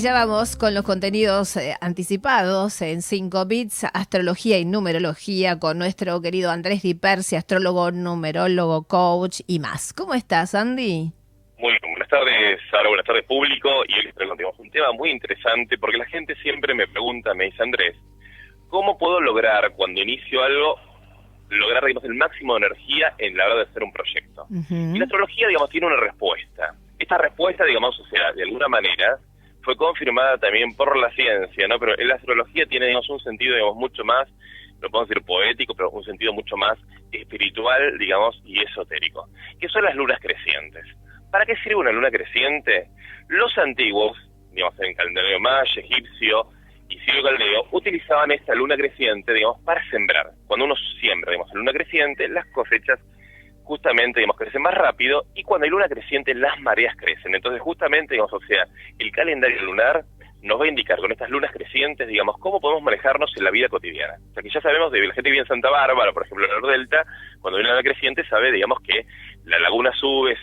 Y ya vamos con los contenidos eh, anticipados en 5 bits, astrología y numerología con nuestro querido Andrés Di Persi, astrólogo, numerólogo, coach y más. ¿Cómo estás, Andy? Muy bien, buenas tardes, Sara, buenas tardes público. Y hoy tenemos un tema muy interesante porque la gente siempre me pregunta, me dice, Andrés, ¿cómo puedo lograr cuando inicio algo, lograr digamos, el máximo de energía en la hora de hacer un proyecto? Y la astrología, digamos, tiene una respuesta. Esta respuesta, digamos, o sea, de alguna manera fue confirmada también por la ciencia, ¿no? Pero la astrología tiene, digamos, un sentido, digamos, mucho más, no podemos decir poético, pero un sentido mucho más espiritual, digamos, y esotérico, que son las lunas crecientes. ¿Para qué sirve una luna creciente? Los antiguos, digamos, en calendario maya, egipcio y sirio caldeo, utilizaban esta luna creciente, digamos, para sembrar. Cuando uno siembra, digamos, la luna creciente, las cosechas justamente, digamos, crecen más rápido y cuando hay luna creciente las mareas crecen. Entonces, justamente, digamos, o sea, el calendario lunar nos va a indicar con estas lunas crecientes, digamos, cómo podemos manejarnos en la vida cotidiana. O sea, que ya sabemos, de la gente que vive en Santa Bárbara, por ejemplo, en el Delta, cuando hay una luna creciente sabe, digamos, que la laguna sube,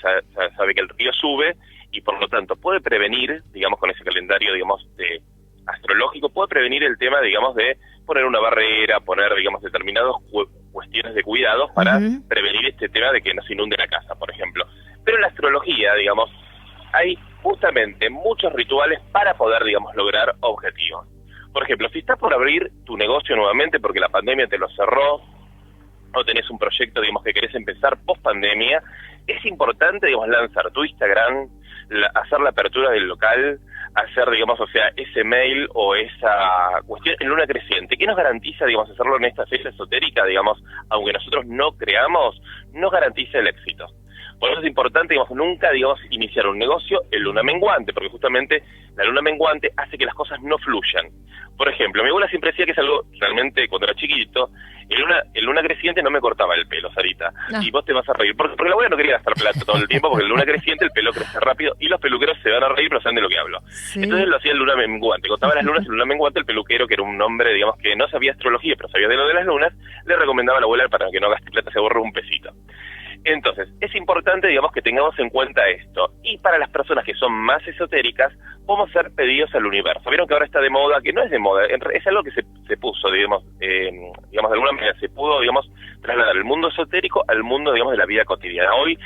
sabe que el río sube y por lo tanto puede prevenir, digamos, con ese calendario, digamos, de astrológico, puede prevenir el tema, digamos, de poner una barrera, poner, digamos, determinados cuestiones de cuidados para prevenir este tema de que no se inunde la casa, por ejemplo. Pero en la astrología, digamos, hay justamente muchos rituales para poder, digamos, lograr objetivos. Por ejemplo, si estás por abrir tu negocio nuevamente porque la pandemia te lo cerró, o tenés un proyecto, digamos, que querés empezar post pandemia, es importante, digamos, lanzar tu Instagram, hacer la apertura del local, hacer, digamos, o sea, ese mail o esa cuestión en luna creciente. ¿Qué nos garantiza, digamos, hacerlo en esta fecha esotérica, digamos, aunque nosotros no creamos, nos garantiza el éxito? Por eso es importante, digamos, nunca, digamos, iniciar un negocio en luna menguante, porque justamente la luna menguante hace que las cosas no fluyan. Por ejemplo, mi abuela siempre decía que es algo, realmente, cuando era chiquito, en luna, en luna creciente no me cortaba el pelo, Sarita. Y vos te vas a reír. Porque, porque la abuela no quería gastar plata todo el tiempo, porque en luna creciente el pelo crece rápido y los peluqueros se van a reír, pero saben de lo que hablo. Entonces lo hacía en luna menguante. Contaba las lunas en luna menguante, el peluquero, que era un hombre, digamos, que no sabía astrología, pero sabía de lo de las lunas, le recomendaba a la abuela para que no gaste plata, se borre un pesito. Entonces, es importante, digamos, que tengamos en cuenta esto. Y para las personas que son más esotéricas, podemos hacer pedidos al universo. Vieron que ahora está de moda, que no es de moda, es algo que se, se puso, digamos, eh, digamos, de alguna manera se pudo, digamos, trasladar el mundo esotérico al mundo, digamos, de la vida cotidiana. Hoy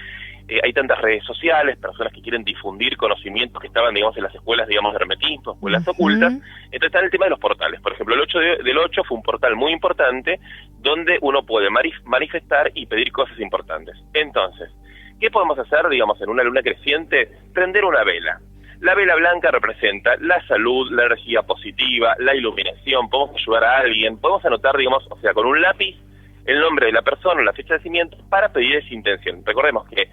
eh, hay tantas redes sociales, personas que quieren difundir conocimientos que estaban, digamos, en las escuelas, digamos, de hermetismo, escuelas ocultas. Entonces está el tema de los portales. Por ejemplo, el 8 del 8 fue un portal muy importante donde uno puede manifestar y pedir cosas importantes. Entonces, ¿qué podemos hacer, digamos, en una luna creciente? Prender una vela. La vela blanca representa la salud, la energía positiva, la iluminación, podemos ayudar a alguien, podemos anotar, digamos, o sea, con un lápiz el nombre de la persona, la fecha de nacimiento, para pedir esa intención. Recordemos que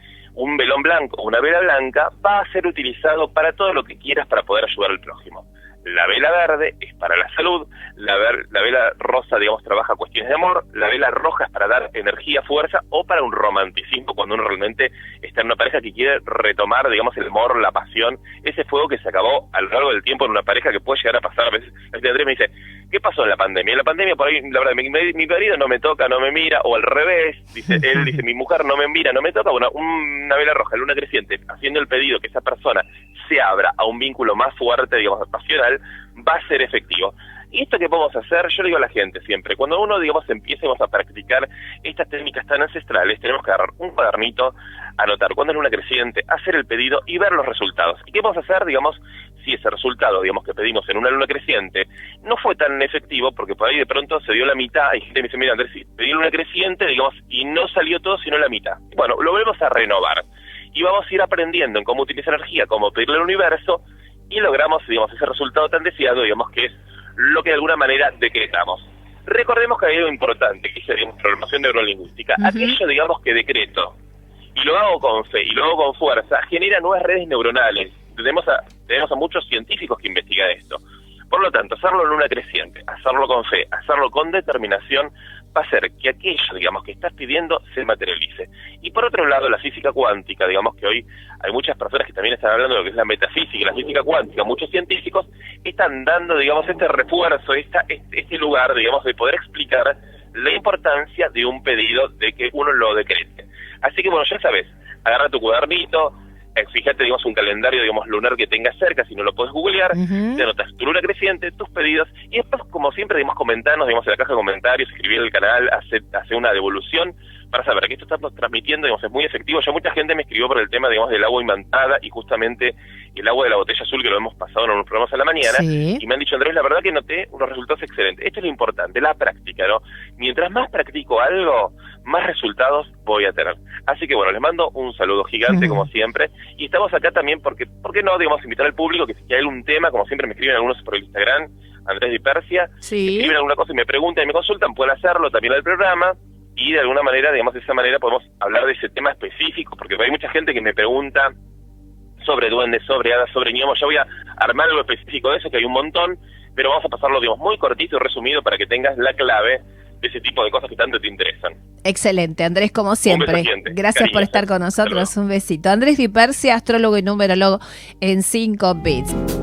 blanco, una vela blanca, va a ser utilizado para todo lo que quieras para poder ayudar al prójimo. La vela verde es para la salud, la, la vela rosa, digamos, trabaja cuestiones de amor, la vela roja es para dar energía, fuerza o para un romanticismo cuando uno realmente está en una pareja que quiere retomar, digamos, el amor, la pasión, ese fuego que se acabó a lo largo del tiempo en una pareja que puede llegar a pasar a veces. Andrés me dice, ¿qué pasó en la pandemia? En la pandemia por ahí, la verdad, mi, mi marido no me toca, no me mira, o al revés, dice él, dice, mi mujer no me mira, no me toca, bueno, una vela roja, luna creciente, haciendo el pedido que esa persona se abra a un vínculo más fuerte, digamos, va a ser efectivo. Y esto que podemos hacer, yo le digo a la gente siempre, cuando uno, digamos, empiecemos a practicar estas técnicas tan ancestrales, tenemos que agarrar un cuadernito, anotar cuándo es luna creciente, hacer el pedido y ver los resultados. ¿Y qué vamos a hacer, digamos, si ese resultado, digamos, que pedimos en una luna creciente no fue tan efectivo, porque por ahí de pronto se dio la mitad, y gente me dice, mira, Andrés, pedí luna creciente, digamos, y no salió todo sino la mitad. Bueno, lo volvemos a renovar y vamos a ir aprendiendo en cómo utilizar energía, cómo pedirle al universo y logramos, digamos, ese resultado tan deseado, digamos, que es lo que de alguna manera decretamos. Recordemos que hay algo importante, que la programación neurolingüística. Aquello, digamos, que decreto, y lo hago con fe, y lo hago con fuerza, genera nuevas redes neuronales. Tenemos a, tenemos a muchos científicos que investigan esto. Por lo tanto, hacerlo en una creciente, hacerlo con fe, hacerlo con determinación, va a hacer que aquello, digamos, que estás pidiendo se materialice. Y por otro lado, la física cuántica, digamos que hoy hay muchas personas que también están hablando de lo que es la metafísica y la física cuántica, muchos científicos están dando, digamos, este refuerzo, esta, este, este lugar, digamos, de poder explicar la importancia de un pedido de que uno lo decrete. Así que bueno, ya sabes, agarra tu cuadernito, fíjate, digamos, un calendario, digamos, lunar que tengas cerca, si no lo puedes googlear, te anotas tu luna creciente, tus pedidos, y después, como siempre, digamos, comentarnos, digamos, en la caja de comentarios, escribir el canal, hacer, hacer una devolución, para saber que esto estamos transmitiendo, digamos, es muy efectivo. Ya mucha gente me escribió por el tema, digamos, del agua imantada y justamente el agua de la botella azul que lo hemos pasado en unos programas a la mañana y me han dicho, Andrés, la verdad que noté unos resultados excelentes. Esto es lo importante, la práctica, ¿no? Mientras más practico algo, más resultados voy a tener. Así que bueno, les mando un saludo gigante como siempre y estamos acá también porque, ¿por qué no, digamos, invitar al público que si hay algún tema, como siempre me escriben algunos por el Instagram, Andrés Di Persia, sí. escriben alguna cosa y me preguntan y me consultan, pueden hacerlo también al programa y de alguna manera, digamos, de esa manera podemos hablar de ese tema específico, porque hay mucha gente que me pregunta sobre duendes, sobre hadas, sobre gnomos. Yo voy a armar algo específico de eso, que hay un montón, pero vamos a pasarlo, digamos, muy cortito y resumido para que tengas la clave de ese tipo de cosas que tanto te interesan. Excelente, Andrés, como siempre. Gracias por estar con nosotros. Un besito. Andrés Di Persia, astrólogo y numerólogo en 5 bits.